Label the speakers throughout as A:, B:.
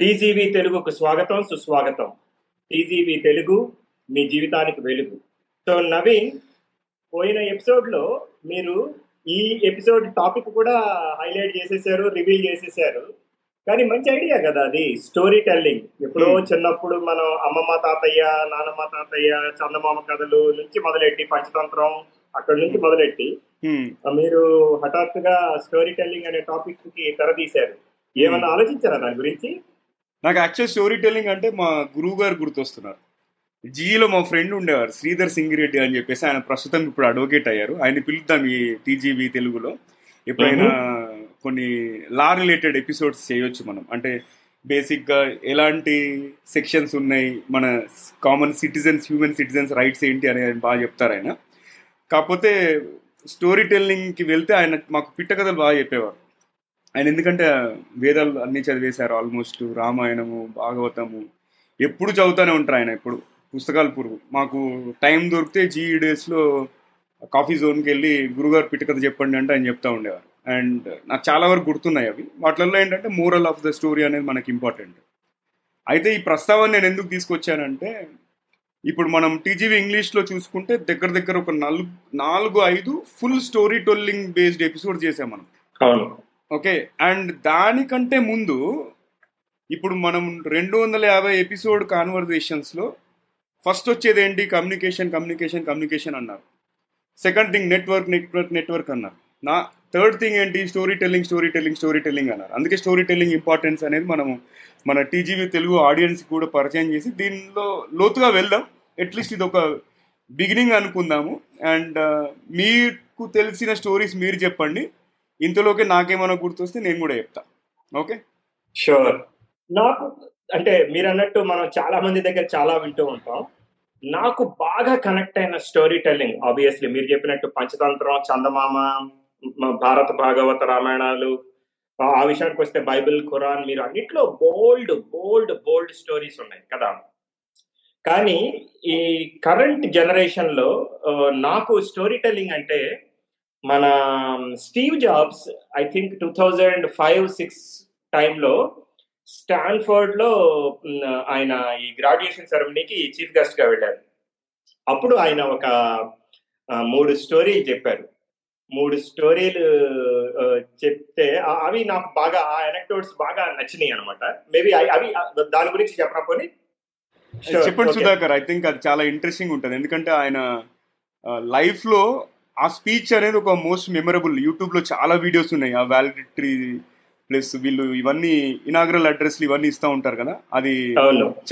A: TGV తెలుగుకు స్వాగతం సుస్వాగతం. టీజీవీ తెలుగు మీ జీవితానికి వెలుగు. సో నవీన్ పోయిన ఎపిసోడ్లో మీరు ఈ ఎపిసోడ్ టాపిక్ కూడా హైలైట్ చేసేసారు రివీల్ చేసేసారు. కానీ మంచి ఐడియా కదా అది స్టోరీ టెల్లింగ్. ఎప్పుడో
B: Hmm.
A: చిన్నప్పుడు మనం అమ్మమ్మ తాతయ్య నానమ్మ తాతయ్య చందమామ కథలు నుంచి మొదలెట్టి పంచతంత్రం అక్కడ నుంచి మొదలెట్టి
B: హ్మ్.
A: మీరు హఠాత్తుగా స్టోరీ టెల్లింగ్ అనే టాపిక్కి తెర తీశారు ఏమన్నా ఆలోచించారా దాని గురించి?
B: నాకు యాక్చువల్ స్టోరీ టెల్లింగ్ అంటే మా గురువు గారు గుర్తొస్తున్నారు. జీలో మా ఫ్రెండ్ ఉండేవారు శ్రీధర్ సింగిరెడ్డి అని చెప్పేసి ఆయన ప్రస్తుతం ఇప్పుడు అడ్వకేట్ అయ్యారు. ఆయన పిలుద్దాం ఈ టీజీబీ తెలుగులో. ఎప్పుడైనా కొన్ని లా రిలేటెడ్ ఎపిసోడ్స్ చేయొచ్చు మనం. అంటే బేసిక్గా ఎలాంటి సెక్షన్స్ ఉన్నాయి? మన common citizens human citizens rights ఏంటి అని ఆయన బాగా చెప్తారు ఆయన. కాకపోతే స్టోరీ టెల్లింగ్కి వెళ్తే ఆయన మాకు పిట్ట కథలు బాగా చెప్పేవారు. ఆయన ఎందుకంటే వేదాలు అన్ని చదివేశారు ఆల్మోస్ట్ రామాయణము భాగవతము. ఎప్పుడు చదువుతూనే ఉంటారు ఆయన ఎప్పుడు. పుస్తకాలు పురుగు మాకు టైం దొరికితే జీఈ డేస్లో కాఫీ జోన్కి వెళ్ళి గురుగారు పిట్టకథ చెప్పండి అంటే ఆయన చెప్తా ఉండేవారు. అండ్ నాకు చాలా వరకు గుర్తున్నాయి అవి. వాటిల్లో ఏంటంటే మోరల్ ఆఫ్ ద స్టోరీ అనేది మనకి ఇంపార్టెంట్ అయితే ఈ ప్రస్తావన నేను ఎందుకు తీసుకొచ్చానంటే ఇప్పుడు మనం టీజీవీ ఇంగ్లీష్లో చూసుకుంటే దగ్గర దగ్గర ఒక నాలుగు నాలుగు ఐదు full storytelling based episode చేసాం మనం. ఓకే అండ్ దానికంటే ముందు ఇప్పుడు మనం రెండు వందల యాభై ఎపిసోడ్ కాన్వర్జేషన్స్లో ఫస్ట్ వచ్చేది ఏంటి కమ్యూనికేషన్ కమ్యూనికేషన్ కమ్యూనికేషన్ అన్నారు. Second thing network network network అన్నారు. నా థర్డ్ థింగ్ ఏంటి? Story telling story telling story telling అన్నారు. అందుకే స్టోరీ టెల్లింగ్ ఇంపార్టెన్స్ అనేది మనము మన టీజీవీ తెలుగు ఆడియన్స్ కూడా పరిచయం చేసి దీనిలో లోతుగా వెళ్దాం. అట్లీస్ట్ ఇది ఒక బిగినింగ్ అనుకుందాము. అండ్ మీకు తెలిసిన స్టోరీస్ మీరు చెప్పండి. ఇంతలోకి నాకేమైనా గుర్తొస్తే నేను కూడా చెప్తా. ఓకే?
A: షూర్ నాకు అంటే మీరు అన్నట్టు మనం చాలా మంది దగ్గర చాలా వింటూ ఉంటాం. నాకు బాగా కనెక్ట్ అయిన స్టోరీ టెల్లింగ్ ఆబ్వియస్లీ మీరు చెప్పినట్టు పంచతంత్రం చందమామ భారత భాగవత రామాయణాలు ఆ విషయానికి వస్తే బైబిల్ ఖురాన్ మీరు అన్నిట్లో బోల్డ్ బోల్డ్ బోల్డ్ స్టోరీస్ ఉన్నాయి కదా. కానీ ఈ కరెంట్ జనరేషన్లో నాకు స్టోరీ టెల్లింగ్ అంటే మన Steve Jobs I think two thousand five six టైంలో స్టాన్ఫర్డ్లో మ్, ఆయన ఈ గ్రాడ్యుయేషన్ సెరమనీకి చీఫ్ గెస్ట్గా వెళ్ళారు. అప్పుడు ఆయన ఒక మూడు స్టోరీలు చెప్పారు. మూడు స్టోరీలు చెప్తే అవి నాకు బాగా ఆ ఎనక్టోడ్స్ బాగా నచ్చినాయి అనమాట మేబీ అవి దాని గురించి చెప్పకపోతే Sure,
B: చెప్పండి. సుధాకర్ ఐ థింక్ అది చాలా ఇంట్రెస్టింగ్ ఉంటుంది. ఎందుకంటే ఆయన లైఫ్లో ఆ స్పీచ్ అనేది ఒక మోస్ట్ మెమరబుల్. యూట్యూబ్లో చాలా వీడియోస్ ఉన్నాయి. ఆ వ్యాలిడిటరీ ప్లస్ వీళ్ళు ఇవన్నీ ఇనాగ్రల్ అడ్రస్ ఇవన్నీ ఇస్తూ ఉంటారు కదా? అది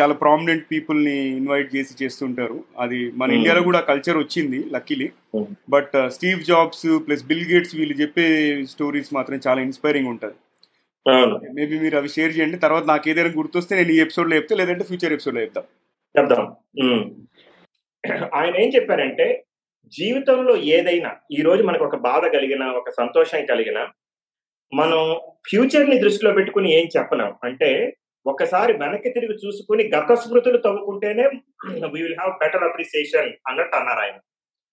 B: చాలా ప్రామినెంట్ పీపుల్ని ఇన్వైట్ చేసి చేస్తుంటారు. అది మన. ఇండియాలో కూడా కల్చర్ వచ్చింది luckily. But Steve Jobs plus Bill Gates వీళ్ళు చెప్పే స్టోరీస్ మాత్రం చాలా ఇన్స్పైరింగ్ ఉంటుంది మేబీ మీరు అవి షేర్ చేయండి. తర్వాత నాకు ఏదైనా గుర్తొస్తే నేను ఈ ఎపిసోడ్లో చెప్తే లేదంటే ఫ్యూచర్ ఎపిసోడ్లో చెప్తాం.
A: చెప్దాం. ఆయన ఏం చెప్పారంటే జీవితంలో ఏదైనా ఈ రోజు మనకు ఒక బాధ కలిగిన ఒక సంతోషం కలిగిన మనం ఫ్యూచర్ని దృష్టిలో పెట్టుకుని ఏం చెప్పలేం. అంటే ఒకసారి వెనక్కి తిరిగి చూసుకుని గత స్మృతులు తవ్వుకుంటేనే we will have better appreciation అన్నట్టు అన్నారు ఆయన.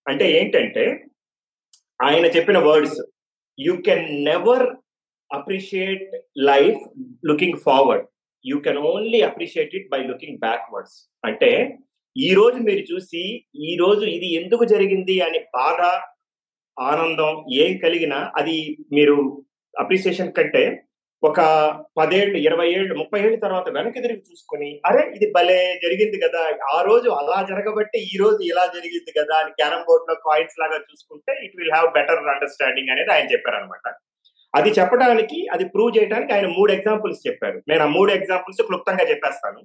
A: అంటే ఏంటంటే ఆయన చెప్పిన words you can never appreciate life looking forward you can only appreciate it by looking backwards అంటే ఈ రోజు మీరు చూసి ఈ రోజు ఇది ఎందుకు జరిగింది అని బాధ ఆనందం ఏం కలిగినా అది మీరు అప్రిసియేషన్ కంటే ఒక పదేళ్ళు ఇరవై ఏళ్ళు ముప్పై ఏళ్ళ తర్వాత వెనక్కి తిరిగి చూసుకొని అరే ఇది భలే జరిగింది కదా ఆ రోజు అలా జరగబట్టి ఈ రోజు ఇలా జరిగింది కదా అని క్యారమ్ బోర్డ్లో కాయిన్స్ లాగా చూసుకుంటే it will have better understanding అనేది ఆయన చెప్పారనమాట అది చెప్పడానికి అది ప్రూవ్ చేయడానికి ఆయన మూడు ఎగ్జాంపుల్స్ చెప్పారు. నేను ఆ మూడు ఎగ్జాంపుల్స్ క్లుప్తంగా చెప్పేస్తాను.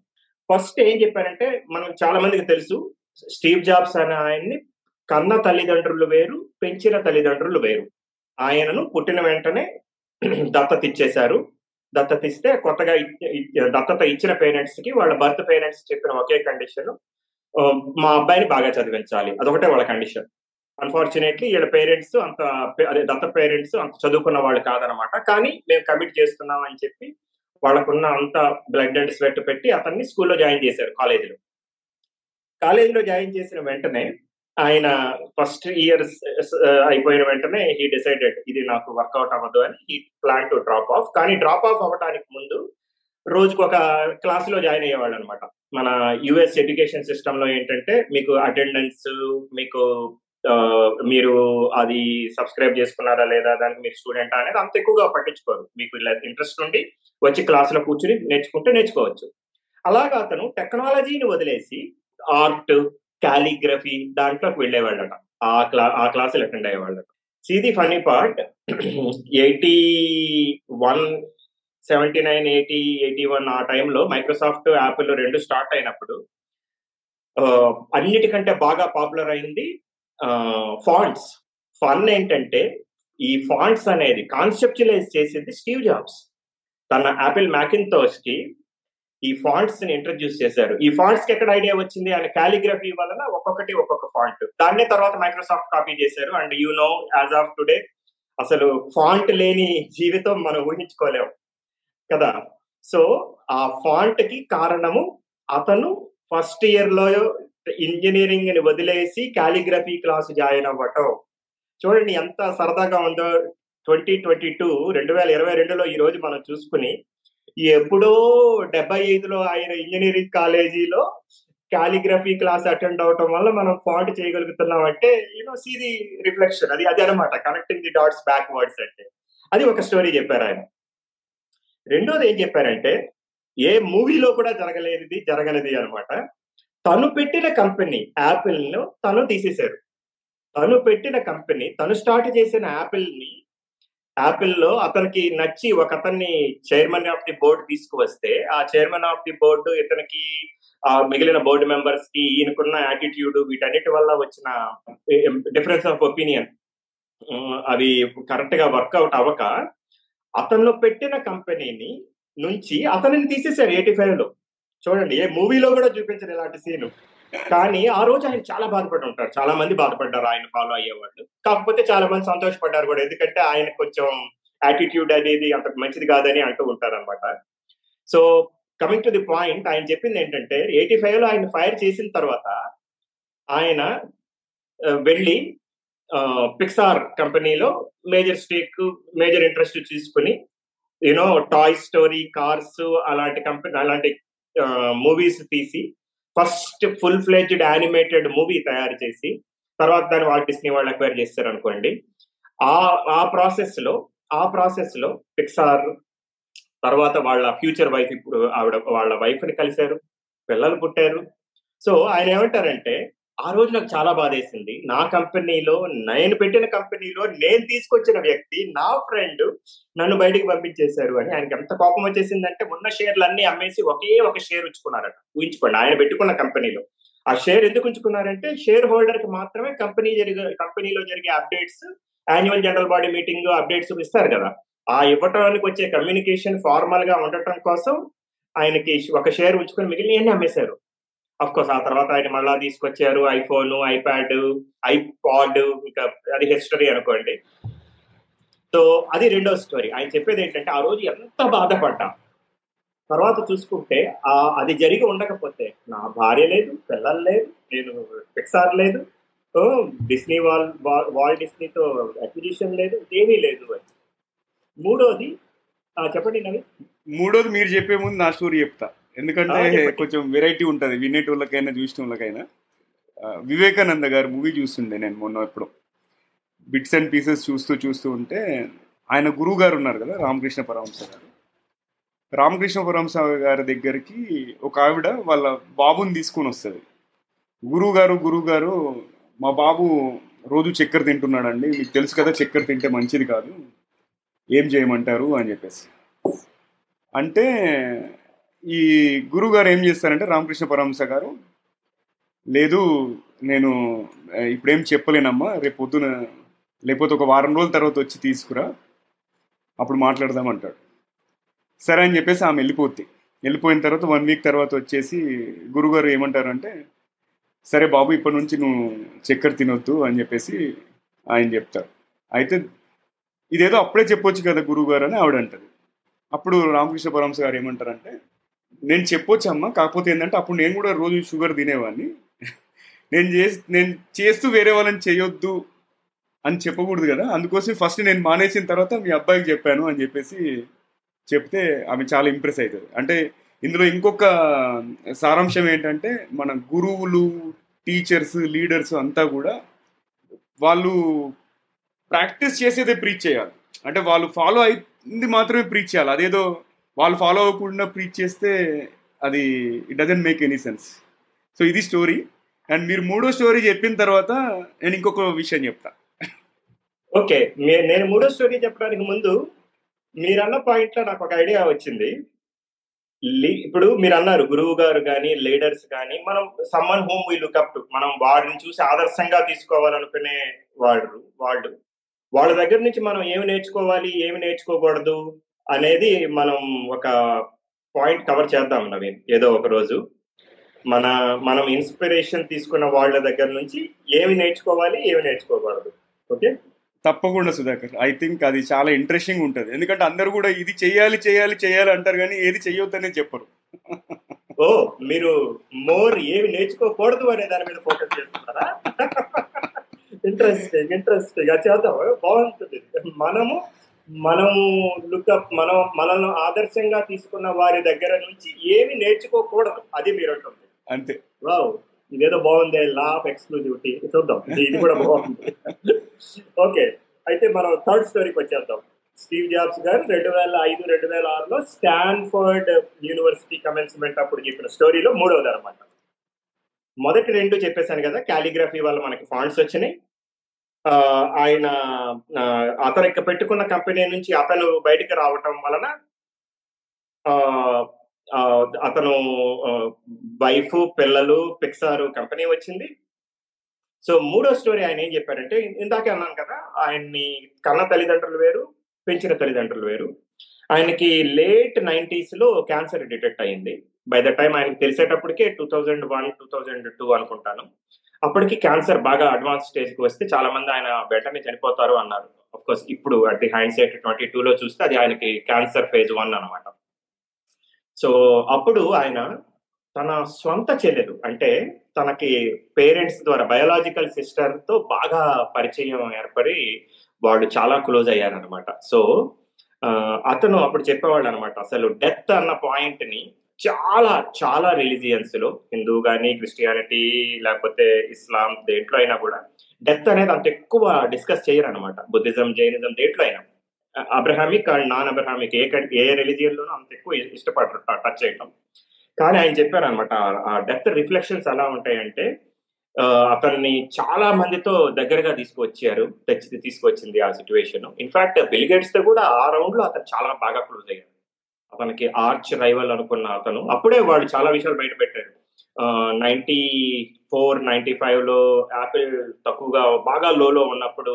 A: ఫస్ట్ ఏం చెప్పారంటే మనం చాలా మందికి తెలుసు స్టీవ్ జాబ్స్ అనే ఆయన్ని కన్న తల్లిదండ్రులు వేరు పెంచిన తల్లిదండ్రులు వేరు. ఆయనను పుట్టిన వెంటనే దత్తత ఇచ్చేశారు. దత్తత ఇస్తే కొత్తగా దత్తత ఇచ్చిన పేరెంట్స్కి వాళ్ళ బర్త్ పేరెంట్స్ చెప్పిన ఒకే కండిషన్ మా అబ్బాయిని బాగా చదివించాలి. అదొకటే వాళ్ళ కండిషన్ అన్ఫార్చునేట్లీ వీళ్ళ పేరెంట్స్ అంత అదే దత్త పేరెంట్స్ అంత చదువుకున్న వాళ్ళు కాదనమాట. కానీ మేము కమిట్ చేస్తున్నాం అని చెప్పి వాళ్ళకున్న అంత బ్లడ్ అండ్ స్వెట్ పెట్టి అతన్ని స్కూల్లో జాయిన్ చేశారు కాలేజీలో కాలేజీలో జాయిన్ చేసిన వెంటనే ఆయన ఫస్ట్ ఇయర్ అయిపోయిన వెంటనే హీ డిసైడెడ్ ఇది నాకు వర్కౌట్ అవ్వదు అని he plan to drop off కానీ డ్రాప్ ఆఫ్ అవ్వడానికి ముందు రోజుకు ఒక క్లాసులో జాయిన్ అయ్యేవాళ్ళు అనమాట మన యుఎస్ ఎడ్యుకేషన్ సిస్టమ్లో ఏంటంటే మీకు అటెండెన్స్ మీకు మీరు అది సబ్స్క్రైబ్ చేసుకున్నారా లేదా దానికి మీరు స్టూడెంట్ అనేది అంత ఎక్కువగా పట్టించుకోరు. మీకు ఇలా ఇంట్రెస్ట్ ఉండి వచ్చి క్లాసులో కూర్చుని నేర్చుకుంటే నేర్చుకోవచ్చు. అలాగా అతను టెక్నాలజీని వదిలేసి ఆర్ట్ క్యాలిగ్రఫీ దాంట్లోకి వెళ్ళేవాళ్ళట. ఆ క్లా ఆ క్లాసులు attend అయ్యేవాళ్ళట. See the funny part eighty one seventy nine eighty eighty one ఆ టైంలో మైక్రోసాఫ్ట్ యాపిల్ రెండు స్టార్ట్ అయినప్పుడు ఆ, అన్నిటికంటే బాగా పాపులర్ అయింది ఫాంట్స్ ఫన్ ఏంటంటే ఈ ఫాంట్స్ అనేది కాన్సెప్చులైజ్ చేసింది స్టీవ్ జాబ్స్ తన యాపిల్ మ్యాకిన్తోస్కి ఈ ఫాంట్స్ని ఇంట్రడ్యూస్ చేశారు. ఈ ఫాంట్స్కి ఎక్కడ ఐడియా వచ్చింది? ఆయన కాలిగ్రఫీ వలన ఒక్కొక్కటి ఒక్కొక్క ఫాంట్ దాన్నే తర్వాత మైక్రోసాఫ్ట్ కాపీ చేశారు. And you know as of today అసలు ఫాంట్ లేని జీవితం మనం ఊహించుకోలేము కదా? సో ఆ ఫాంట్కి కారణము అతను ఫస్ట్ ఇయర్లో ఇంజనీరింగ్ని వదిలేసి కాలిగ్రఫీ క్లాస్ జాయిన్ అవ్వటం. చూడండి ఎంత సరదాగా ఉందో. ట్వంటీ ట్వంటీ టూ రెండు వేల ఇరవై రెండులో ఈ రోజు మనం చూసుకుని ఎప్పుడో డెబ్బై ఐదులో ఆయన ఇంజనీరింగ్ కాలేజీలో కాలిగ్రఫీ క్లాస్ అటెండ్ అవటం వల్ల మనం ఫాంట్ చేయగలుగుతున్నాం అంటే యూనో సీ ది రిఫ్లెక్షన్ అది అది అనమాట connecting the dots backwards అంటే. అది ఒక స్టోరీ చెప్పారు ఆయన. రెండోది ఏం చెప్పారంటే ఏ మూవీలో కూడా జరగలేనిది జరగనిది అనమాట తను పెట్టిన కంపెనీ యాపిల్ను తను తీసేశారు తను పెట్టిన కంపెనీ తను స్టార్ట్ చేసిన యాపిల్ని ని లో అతనికి నచ్చి ఒక అతన్ని చైర్మన్ ఆఫ్ ది బోర్డు తీసుకువస్తే ఆ చైర్మన్ ఆఫ్ ది బోర్డు ఇతనికి ఆ మిగిలిన బోర్డు మెంబర్స్కి ఈయనకున్న యాటిట్యూడ్ వీటన్నిటి వల్ల వచ్చిన డిఫరెన్స్ ఆఫ్ ఒపీనియన్ అవి కరెక్ట్గా వర్కౌట్ అవ్వక అతను పెట్టిన కంపెనీని నుంచి అతనిని తీసేశారు ఎయిటీ ఫైవ్లో చూడండి ఏ మూవీలో కూడా చూపించరు ఇలాంటి సీను. కానీ ఆ రోజు ఆయన చాలా బాధపడి ఉంటారు. చాలా మంది బాధపడ్డారు ఆయన ఫాలో అయ్యేవాళ్ళు. కాకపోతే చాలా మంది సంతోషపడ్డారు కూడా. ఎందుకంటే ఆయన కొంచెం యాటిట్యూడ్ అనేది అంత మంచిది కాదని అంటూ ఉంటారు అనమాట so coming to the point ఆయన చెప్పింది ఏంటంటే ఎయిటీ ఫైవ్లో ఆయన ఫైర్ చేసిన తర్వాత ఆయన వెళ్ళి పిక్సార్ కంపెనీలో మేజర్ స్టేక్ మేజర్ ఇంట్రెస్ట్ తీసుకుని you know toy story cars అలాంటి కంపెనీ అలాంటి మూవీస్ తీసి first full fledged animated movie తయారు చేసి తర్వాత దాన్ని వాల్ డిస్నీ వాళ్ళు అక్వైర్ చేస్తారు అనుకోండి. ఆ ఆ ప్రాసెస్లో ఆ ప్రాసెస్లో పిక్సార్ తర్వాత వాళ్ళ ఫ్యూచర్ వైఫ్ ఇప్పుడు ఆవిడ వాళ్ళ వైఫ్ని కలిశారు పిల్లలు పుట్టారు. సో ఆయన ఏమంటారంటే ఆ రోజు నాకు చాలా బాధేసింది. నా కంపెనీలో నేను పెట్టిన కంపెనీలో నేను తీసుకొచ్చిన వ్యక్తి నా ఫ్రెండ్ నన్ను బయటికి పంపించేశారు అని ఆయనకి ఎంత కోపం వచ్చేసిందంటే ఉన్న షేర్లు అన్ని అమ్మేసి ఒకే ఒక షేర్ ఉంచుకున్నారట. ఊహించుకోండి ఆయన పెట్టుకున్న కంపెనీలో. ఆ షేర్ ఎందుకు ఉంచుకున్నారంటే షేర్ హోల్డర్కి మాత్రమే కంపెనీ జరిగే కంపెనీలో జరిగే updates annual general body meeting updates ఇస్తారు కదా. ఆ ఇవ్వటానికి వచ్చే కమ్యూనికేషన్ ఫార్మల్గా ఉండటం కోసం ఆయనకి ఒక షేర్ ఉంచుకొని మిగిలిన అమ్మేశారు. అఫ్ కోర్స్ ఆ తర్వాత ఆయన మళ్ళా తీసుకొచ్చారు ఐఫోన్ ఐప్యాడ్ ఐపాడ్ ఇంకా అది హిస్టరీ అనుకోండి. సో అది రెండో స్టోరీ ఆయన చెప్పేది ఏంటంటే ఆ రోజు ఎంత బాధపడ్డా. తర్వాత చూసుకుంటే ఆ అది జరిగి ఉండకపోతే నా భార్య లేదు పిల్లలు లేదు నేను పిక్సార్ లేదు డిస్నీ వాల్ వాల్ డిస్నీతో అక్విజిషన్ లేదు ఏమీ లేదు అని. మూడోది చెప్పండి నవి
B: మూడోది మీరు చెప్పే ముందు నా స్టోరీ చెప్తా. ఎందుకంటే. కొంచెం వెరైటీ ఉంటది. వినేటోళ్ళకైనా చూసేటోళ్ళకైనా. ఆ, వివేకానంద గారు మూవీ చూస్తుండే నేను మొన్న ఎప్పుడు. బిట్స్ అండ్ పీసెస్ చూస్తూ చూస్తూ ఉంటే ఆయన గురువు గారు ఉన్నారు కదా రామకృష్ణ పరమహంస గారు. రామకృష్ణ పరమహంస గారి దగ్గరికి ఒక ఆవిడ వాళ్ళ బాబుని తీసుకొని వస్తుంది. గురువు గారు గురువు గారు మా బాబు రోజు చక్కెర తింటున్నాడండి. మీకు తెలుసు కదా చక్కెర తింటే మంచిది కాదు. ఏం చేయమంటారు? అని చెప్పేసి. అంటే ఈ గురువు గారు ఏం చేస్తారంటే రామకృష్ణ పరమహంస గారు లేదు నేను ఇప్పుడేం చెప్పలేనమ్మా రేపు పొద్దున లేకపోతే ఒక వారం రోజుల తర్వాత వచ్చి తీసుకురా అప్పుడు మాట్లాడదాం అంటాడు. సరే అని చెప్పేసి ఆమె వెళ్ళిపోద్ది వెళ్ళిపోయిన తర్వాత వన్ వీక్ తర్వాత వచ్చేసి గురుగారు ఏమంటారంటే సరే బాబు ఇప్పటి నుంచి నువ్వు చక్కెర తినొద్దు అని చెప్పేసి ఆయన చెప్తారు. అయితే ఇదేదో అప్పుడే చెప్పొచ్చు కదా గురువుగారు అని ఆవిడ అంటది అప్పుడు రామకృష్ణ పరమహంస గారు ఏమంటారంటే నేను చెప్పొచ్చు అమ్మా కాకపోతే ఏంటంటే అప్పుడు నేను కూడా రోజు షుగర్ తినేవాడిని. నేను చేసి నేను చేస్తూ వేరే వాళ్ళని చేయొద్దు అని చెప్పకూడదు కదా. అందుకోసం ఫస్ట్ నేను మానేసిన తర్వాత మీ అబ్బాయికి చెప్పాను అని చెప్పేసి చెప్తే ఆమె చాలా ఇంప్రెస్ అవుతుంది అంటే ఇందులో ఇంకొక సారాంశం ఏంటంటే మన గురువులు టీచర్స్ లీడర్స్ అంతా కూడా వాళ్ళు ప్రాక్టీస్ చేసేదే ప్రీచ్ చేయాలి. అంటే వాళ్ళు ఫాలో అయింది మాత్రమే ప్రీచ్ చేయాలి. అదేదో వాళ్ళు ఫాలో అవ్వకుండా ప్రీచ్ చేస్తే అది it doesn't make any sense so ఇది స్టోరీ అండ్ మీరు మూడో స్టోరీ చెప్పిన తర్వాత నేను ఇంకొక విషయం చెప్తా.
A: ఓకే నేను మూడో స్టోరీ చెప్పడానికి ముందు మీరన్న పాయింట్ నాకు ఒక ఐడియా వచ్చింది. ఇప్పుడు మీరు అన్నారు గురువు గారు కానీ లీడర్స్ కానీ మనం someone whom we look up to మనం వాడిని చూసి ఆదర్శంగా తీసుకోవాలనుకునే వాడు వాళ్ళు. వాళ్ళ దగ్గర నుంచి మనం ఏమి నేర్చుకోవాలి ఏమి నేర్చుకోకూడదు? అనేది మనం ఒక పాయింట్ కవర్ చేద్దాం నవీన్. ఏదో ఒక రోజు. మన మనం ఇన్స్పిరేషన్ తీసుకున్న వాళ్ళ దగ్గర నుంచి ఏమి నేర్చుకోవాలి ఏమి నేర్చుకోకూడదు. ఓకే?
B: తప్పకుండా సుధాకర్. ఐ థింక్ అది చాలా ఇంట్రెస్టింగ్ ఉంటుంది. ఎందుకంటే అందరు కూడా ఇది చెయ్యాలి చేయాలి చేయాలి అంటారు కానీ ఏది చెయ్యొద్దనే చెప్పరు.
A: ఓ మీరు మోర్ ఏమి నేర్చుకోకూడదు అనే దాని మీద ఫోకస్ చేస్తున్నారా? ఇంట్రెస్టింగ్ ఇంట్రెస్టింగ్ అది చేద్దాం. బాగుంటుంది. మనము మనము లుకప్ మనం మనల్ని ఆదర్శంగా తీసుకున్న వారి దగ్గర నుంచి ఏమి నేర్చుకోకూడదు. అది మీరు అంటుంది
B: అంతే.
A: వావ్ ఇదేదో బాగుంది లా ఆఫ్ ఎక్స్క్లూజివిటీ చూద్దాం. ఇది కూడా బాగుంది. ఓకే అయితే మనం థర్డ్ స్టోరీకి వచ్చేద్దాం. స్టీవ్ జాబ్స్ గారు రెండు వేల ఐదు రెండు వేల ఆరులో స్టాన్ఫర్డ్ యూనివర్సిటీ కమెన్స్మెంట్ అప్పుడు చెప్పిన స్టోరీలో మూడవది అనమాట మొదటి రెండు చెప్పేశాను కదా కాలిగ్రఫీ వల్ల మనకి ఫాండ్స్ వచ్చినాయి. ఆయన అతను ఇక్కడ పెట్టుకున్న కంపెనీ నుంచి అతను బయటికి రావటం వలన అతను వైఫ్ పిల్లలు పిక్సారు కంపెనీ వచ్చింది. సో మూడో స్టోరీ ఆయన ఏం చెప్పారంటే ఇందాకే అన్నాను కదా ఆయన్ని కన్న తల్లిదండ్రులు వేరు పెంచిన తల్లిదండ్రులు వేరు. ఆయనకి లేట్ నైంటీస్లో క్యాన్సర్ డిటెక్ట్ అయింది. బై ద టైం ఆయనకి తెలిసేటప్పటికే two thousand one two thousand two అనుకుంటాను. అప్పటికి క్యాన్సర్ బాగా అడ్వాన్స్ స్టేజ్కి వస్తే చాలా మంది ఆయన వెంటనే చనిపోతారు అన్నారు. అఫ్ కోర్స్ ఇప్పుడు at the hindsight twenty two లో చూస్తే అది ఆయనకి క్యాన్సర్ ఫేజ్ వన్ అనమాట సో అప్పుడు ఆయన తన సొంత చెల్లెలు అంటే తనకి పేరెంట్స్ ద్వారా బయోలాజికల్ సిస్టర్తో బాగా పరిచయం ఏర్పడి వాళ్ళు చాలా క్లోజ్ అయ్యారనమాట సో అతను అప్పుడు చెప్పేవాళ్ళు అనమాట అసలు డెత్ అన్న పాయింట్ని చాలా చాలా రిలీజియన్స్లో హిందూ కానీ క్రిస్టియానిటీ లేకపోతే ఇస్లాం దేంట్లో అయినా కూడా డెత్ అనేది అంత ఎక్కువ డిస్కస్ చేయరు అనమాట బుద్ధిజం జైనిజం దేంట్లో అయినా. అబ్రహామిక్ అండ్ నాన్ అబ్రహామిక్ ఏ ఏ రిలీజియన్లోనూ అంత ఎక్కువ ఇష్టపడరు టచ్ చేయటం. కానీ ఆయన చెప్పారనమాట ఆ డెత్ రిఫ్లెక్షన్స్ ఎలా ఉంటాయంటే అతన్ని చాలా మందితో దగ్గరగా తీసుకువచ్చారు తెచ్చి తీసుకొచ్చింది ఆ సిచ్యువేషన్ ఇన్ఫాక్ట్ బిల్గేట్స్తో కూడా ఆ రౌండ్లో అతను చాలా బాగా క్లోజ్ అయ్యారు అతనికి ఆర్చ్ రైవల్ అనుకున్న అతను. అప్పుడే వాళ్ళు చాలా విషయాలు బయట పెట్టారు నైన్టీ ఫోర్ నైన్టీ ఫైవ్లో యాపిల్ తక్కువగా బాగా లోలో ఉన్నప్పుడు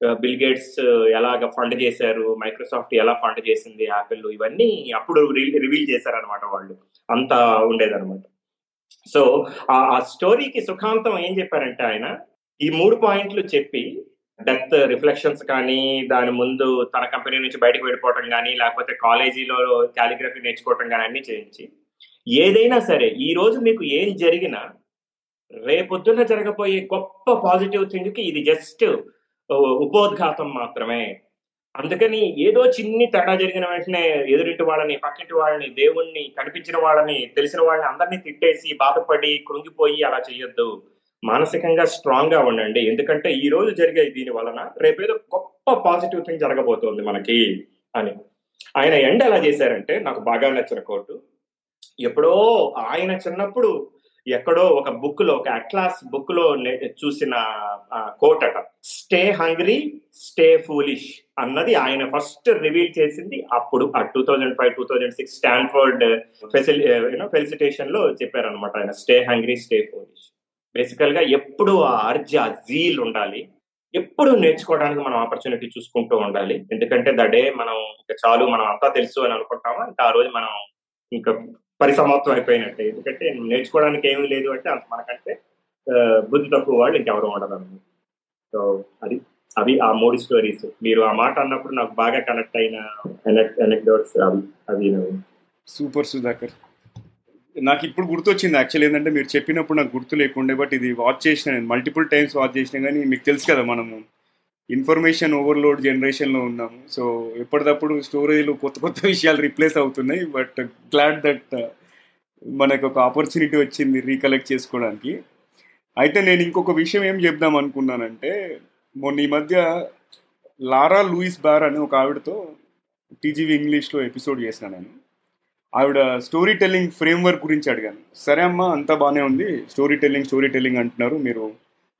A: బిల్ గేట్స్ ఎలాగ ఫండ్ చేశారు మైక్రోసాఫ్ట్ ఎలా ఫండ్ చేసింది యాపిల్ ఇవన్నీ అప్పుడు రివీల్ చేశారనమాట వాళ్ళు. అంత ఉండేదన్నమాట. సో ఆ ఆ స్టోరీకి సుఖాంతం ఏం చెప్పారంటే ఆయన ఈ మూడు పాయింట్లు చెప్పి డెత్ రిఫ్లెక్షన్స్ కానీ దాని ముందు తన కంపెనీ నుంచి బయటకు వెళ్ళిపోవటం కానీ లేకపోతే కాలేజీలో క్యాలిగ్రఫీ నేర్చుకోవటం కానీ అన్ని చేయించి ఏదైనా సరే ఈ రోజు మీకు ఏం జరిగినా రేపొద్దున జరగబోయే గొప్ప పాజిటివ్ థింగ్కి ఇది జస్ట్ ఉపోద్ఘాతం మాత్రమే. అందుకని ఏదో చిన్ని తేడా జరిగిన వెంటనే ఎదురింటి వాళ్ళని పక్కింటి వాళ్ళని దేవుణ్ణి కనిపించిన వాళ్ళని తెలిసిన వాళ్ళని అందరినీ తిట్టేసి బాధపడి కృంగిపోయి అలా చేయొద్దు. మానసికంగా స్ట్రాంగ్గా ఉండండి. ఎందుకంటే ఈ రోజు జరిగే దీని వలన రేపేదో గొప్ప పాజిటివ్ థింగ్ జరగబోతోంది మనకి అని. ఆయన ఎండ్ ఎలా చేశారంటే నాకు బాగా నచ్చిన కోటు. ఎప్పుడో ఆయన చిన్నప్పుడు ఎక్కడో ఒక బుక్లో ఒక అట్లాస్ బుక్లో చూసిన కోట్ అట స్టే హంగ్రీ స్టే ఫూలిష్ అన్నది ఆయన ఫస్ట్ రివీల్ చేసింది. అప్పుడు ఆ two thousand five two thousand six Stanford ఫెసిలి you know ఫెలిసిటేషన్లో చెప్పారనమాట ఆయన స్టే హంగ్రీ స్టే ఫూలిష్ బేసికల్గా ఎప్పుడు ఆ అర్జ ఆ జీల్ ఉండాలి. ఎప్పుడు నేర్చుకోవడానికి మనం ఆపర్చునిటీ చూసుకుంటూ ఉండాలి. ఎందుకంటే ద డే మనం ఇంకా చాలు మనం అంతా తెలుసు అని అనుకుంటామా? ఇంకా ఆ రోజు మనం ఇంకా పరిసమాప్తం అయిపోయినట్టే. ఎందుకంటే నేర్చుకోవడానికి ఏమీ లేదు అంటే అంత మనకంటే బుద్ధి తక్కువ వాళ్ళు ఇంకెవరు ఉండదు అన్నమాట సో అది అవి ఆ మూడు స్టోరీస్. మీరు ఆ మాట అన్నప్పుడు నాకు బాగా కనెక్ట్ అయిన ఎనెక్డోట్స్ అవి అవి
B: సూపర్ సుధాకర్. నాకు ఇప్పుడు గుర్తొచ్చింది. యాక్చువల్ ఏంటంటే మీరు చెప్పినప్పుడు నాకు గుర్తు లేకుండే బట్ ఇది వాచ్ చేసిన నేను. మల్టిపుల్ టైమ్స్ వాచ్ చేసిన కానీ మీకు తెలుసు కదా మనము. ఇన్ఫర్మేషన్ ఓవర్లోడ్ జనరేషన్లో ఉన్నాము. సో ఎప్పటికప్పుడు స్టోరేజ్లు కొత్త కొత్త విషయాలు రిప్లేస్ అవుతున్నాయి. బట్ గ్లాడ్ దట్ మనకు ఒక ఆపర్చునిటీ వచ్చింది రీకలెక్ట్ చేసుకోవడానికి. అయితే నేను ఇంకొక విషయం ఏం చెప్దాం అనుకున్నానంటే మొన్న ఈ మధ్య లారా లూయిస్ బార్ అనే ఒక ఆవిడతో టీజీవీ ఇంగ్లీష్లో ఎపిసోడ్ చేసిన నేను. ఆవిడ స్టోరీ టెల్లింగ్ ఫ్రేమ్వర్క్ గురించి అడిగాను. సరే అమ్మా అంతా బాగానే ఉంది. స్టోరీ టెల్లింగ్ స్టోరీ టెల్లింగ్ అంటున్నారు. మీరు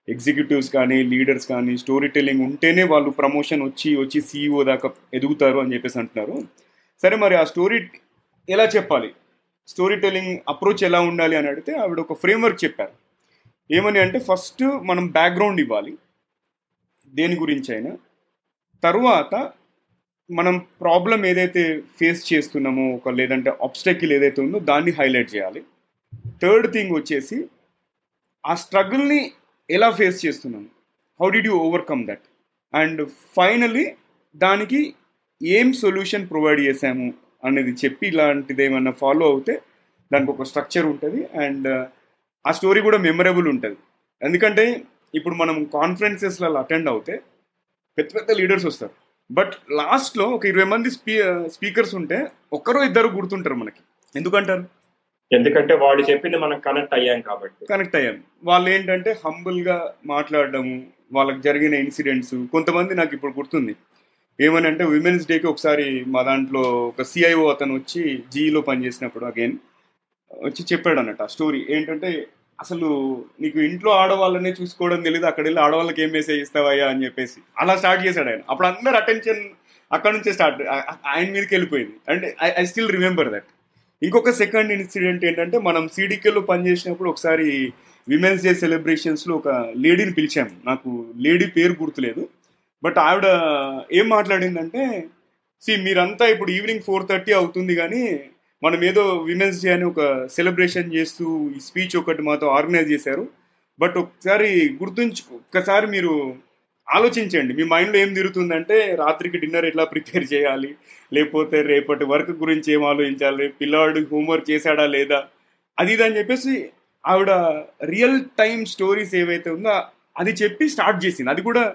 B: ఎగ్జిక్యూటివ్స్ కానీ లీడర్స్ కానీ స్టోరీ టెల్లింగ్ ఉంటేనే వాళ్ళు ప్రమోషన్ వచ్చి వచ్చి సీఈఓ దాకా ఎదుగుతారు అని చెప్పేసి అంటున్నారు. సరే మరి ఆ స్టోరీ ఎలా చెప్పాలి? స్టోరీ టెల్లింగ్ అప్రోచ్ ఎలా ఉండాలి అని అడిగితే ఆవిడ ఒక ఫ్రేమ్వర్క్ చెప్పారు. ఏమని అంటే ఫస్ట్ మనం బ్యాక్గ్రౌండ్ ఇవ్వాలి. దేని గురించి అయినా. తరువాత మనం ప్రాబ్లం ఏదైతే ఫేస్ చేస్తున్నామో ఒక లేదంటే ఆబ్స్టెకిల్ ఏదైతే ఉందో దాన్ని హైలైట్ చేయాలి. థర్డ్ థింగ్ వచ్చేసి ఆ స్ట్రగుల్ని ఎలా ఫేస్ చేస్తున్నాము how did you overcome that and finally దానికి ఏం సొల్యూషన్ ప్రొవైడ్ చేశాము అనేది చెప్పి ఇలాంటిది ఏమన్నా ఫాలో అవుతే దానికి ఒక స్ట్రక్చర్ ఉంటుంది అండ్ ఆ స్టోరీ కూడా మెమరబుల్ ఉంటుంది. ఎందుకంటే ఇప్పుడు మనం కాన్ఫరెన్సెస్లలో అటెండ్ అవుతే పెద్ద పెద్ద లీడర్స్ వస్తారు. బట్ లాస్ట్లో ఒక ఇరవై మంది స్పీ స్పీకర్స్ ఉంటే ఒక్కరో ఇద్దరు గుర్తుంటారు మనకి. ఎందుకంటారు?
A: ఎందుకంటే వాళ్ళు చెప్పింది మనం కనెక్ట్ అయ్యాం కాబట్టి.
B: కనెక్ట్ అయ్యాం. వాళ్ళు ఏంటంటే హంబుల్గా మాట్లాడడము వాళ్ళకి జరిగిన ఇన్సిడెంట్స్ కొంతమంది నాకు ఇప్పుడు గుర్తుంది. ఏమని అంటే విమెన్స్ డేకి ఒకసారి మా దాంట్లో ఒక సిఐఓ అతను వచ్చి జీఈలో పనిచేసినప్పుడు అగైన్ వచ్చి చెప్పాడు అన్నట్టు ఆ స్టోరీ. ఏంటంటే అసలు నీకు ఇంట్లో ఆడవాళ్ళనే చూసుకోవడం తెలియదు అక్కడ వెళ్ళి ఆడవాళ్ళకి ఏం మెసేజ్ ఇస్తావయ్యా అని చెప్పేసి. అలా స్టార్ట్ చేశాడు ఆయన. అప్పుడు అందరు అటెన్షన్ అక్కడ నుంచే స్టార్ట్ ఆయన మీదకి వెళ్ళిపోయింది. అంటే ఐ స్టిల్ రిమెంబర్ దట్ ఇంకొక సెకండ్ ఇన్సిడెంట్ ఏంటంటే మనం సిడికేలో పనిచేసినప్పుడు ఒకసారి విమెన్స్ డే సెలబ్రేషన్స్లో ఒక లేడీని పిలిచాము నాకు లేడీ పేరు గుర్తులేదు. బట్ ఆవిడ ఏం మాట్లాడిందంటే సి మీరంతా ఇప్పుడు ఈవినింగ్ ఫోర్ థర్టీ అవుతుంది కానీ మనం ఏదో విమెన్స్ డే అని ఒక సెలబ్రేషన్ చేస్తూ ఈ స్పీచ్ ఒకటి మాతో ఆర్గనైజ్ చేశారు. బట్ ఒకసారి గుర్తుంచు ఒక్కసారి మీరు ఆలోచించండి. మీ మైండ్లో ఏం తిరుగుతుందంటే రాత్రికి డిన్నర్ ఎట్లా ప్రిపేర్ చేయాలి? లేకపోతే రేపటి వర్క్ గురించి ఏం ఆలోచించాలి? పిల్లవాడు హోంవర్క్ చేశాడా లేదా? అది ఇది అని చెప్పేసి ఆవిడ రియల్ టైం స్టోరీస్ ఏవైతే ఉందో అది చెప్పి స్టార్ట్ చేసింది. అది కూడా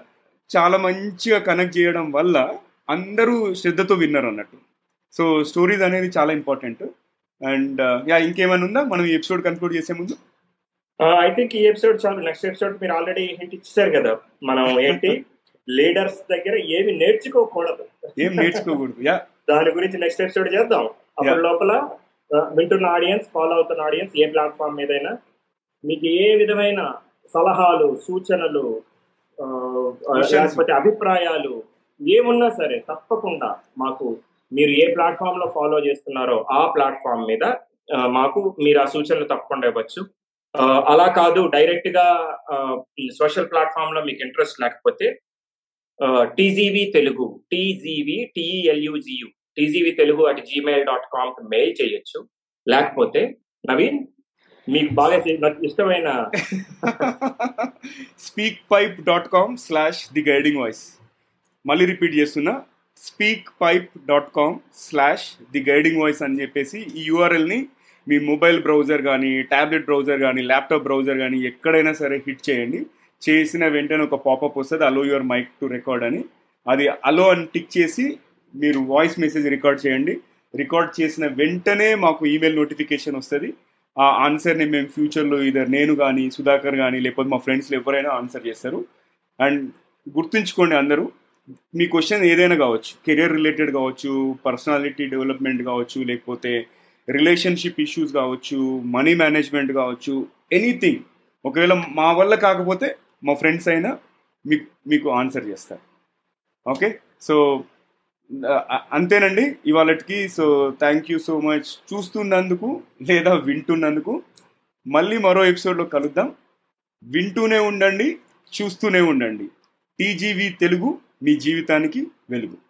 B: చాలా మంచిగా కనెక్ట్ చేయడం వల్ల అందరూ శ్రద్ధతో విన్నారు అన్నట్టు. సో స్టోరీస్ అనేది చాలా ఇంపార్టెంట్ అండ్ యా ఇంకేమైనా ఉందా? మనం ఈ ఎపిసోడ్ కన్క్లూడ్ చేసే ముందు?
A: ఐ థింక్ ఈ ఎపిసోడ్ చాలు నెక్స్ట్ ఎపిసోడ్ మీరు ఆల్రెడీ హింట్ ఇచ్చారు కదా. మనం ఏంటి? లీడర్స్ దగ్గర ఏమి నేర్చుకోకూడదు.
B: ఏం నేర్చుకోకూడదు యా
A: దాని గురించి నెక్స్ట్ ఎపిసోడ్ చేద్దాం. అప్పటి లోపల ఆ, వింటున్న ఆడియన్స్ ఫాలో అవుతున్న ఆడియన్స్ ఏ ప్లాట్ఫామ్ మీదైనా మీకు ఏ విధమైన సలహాలు సూచనలు. లేకపోతే అభిప్రాయాలు ఏమున్నా సరే తప్పకుండా మాకు మీరు ఏ ప్లాట్ఫామ్లో ఫాలో చేస్తున్నారో ఆ ప్లాట్ఫామ్ మీద మాకు మీరు ఆ సూచనలు తప్పకుండా ఇవ్వచ్చు. ఆ, అలా కాదు డైరెక్ట్గా సోషల్ ప్లాట్ఫామ్లో మీకు ఇంట్రెస్ట్ లేకపోతే TGV Telugu TGV T L U G U TGV Telugu at Gmail dot com mail చేయొచ్చు. లేకపోతే నవీన్ మీకు బాగా ఇష్టమైన
B: speak pipe dot com slash the guiding voice మళ్ళీ రిపీట్ చేస్తున్నా. Speak pipe dot com slash the guiding voice అని చెప్పేసి ఈ యూఆర్ఎల్ని మీ మొబైల్ బ్రౌజర్ కానీ ట్యాబ్లెట్ బ్రౌజర్ కానీ ల్యాప్టాప్ బ్రౌజర్ కానీ ఎక్కడైనా సరే హిట్ చేయండి. చేసిన వెంటనే ఒక పాపప్ వస్తుంది allow your mic to record అని. అది అలో అని టిక్ చేసి మీరు వాయిస్ మెసేజ్ రికార్డ్ చేయండి. రికార్డ్ చేసిన వెంటనే మాకు ఈమెయిల్ నోటిఫికేషన్ వస్తుంది. ఆ ఆన్సర్ని మేము ఫ్యూచర్లో ఇదర్ నేను కానీ సుధాకర్ కానీ లేకపోతే మా ఫ్రెండ్స్లో ఎవరైనా ఆన్సర్ చేస్తారు. అండ్ గుర్తుంచుకోండి అందరూ మీ క్వశ్చన్ ఏదైనా కావచ్చు కెరియర్ రిలేటెడ్ కావచ్చు పర్సనాలిటీ డెవలప్మెంట్ కావచ్చు లేకపోతే రిలేషన్షిప్ ఇష్యూస్ కావచ్చు మనీ మేనేజ్మెంట్ కావచ్చు ఎనీథింగ్ ఒకవేళ మా వల్ల కాకపోతే మా ఫ్రెండ్స్ అయినా మీకు మీకు ఆన్సర్ చేస్తారు. ఓకే సో అంతేనండి ఇవాళకి so thank you so much చూస్తున్నందుకు లేదా వింటున్నందుకు మళ్ళీ మరో ఎపిసోడ్లో కలుద్దాం. వింటూనే ఉండండి చూస్తూనే ఉండండి. టీజీవీ తెలుగు మీ జీవితానికి వెలుగు.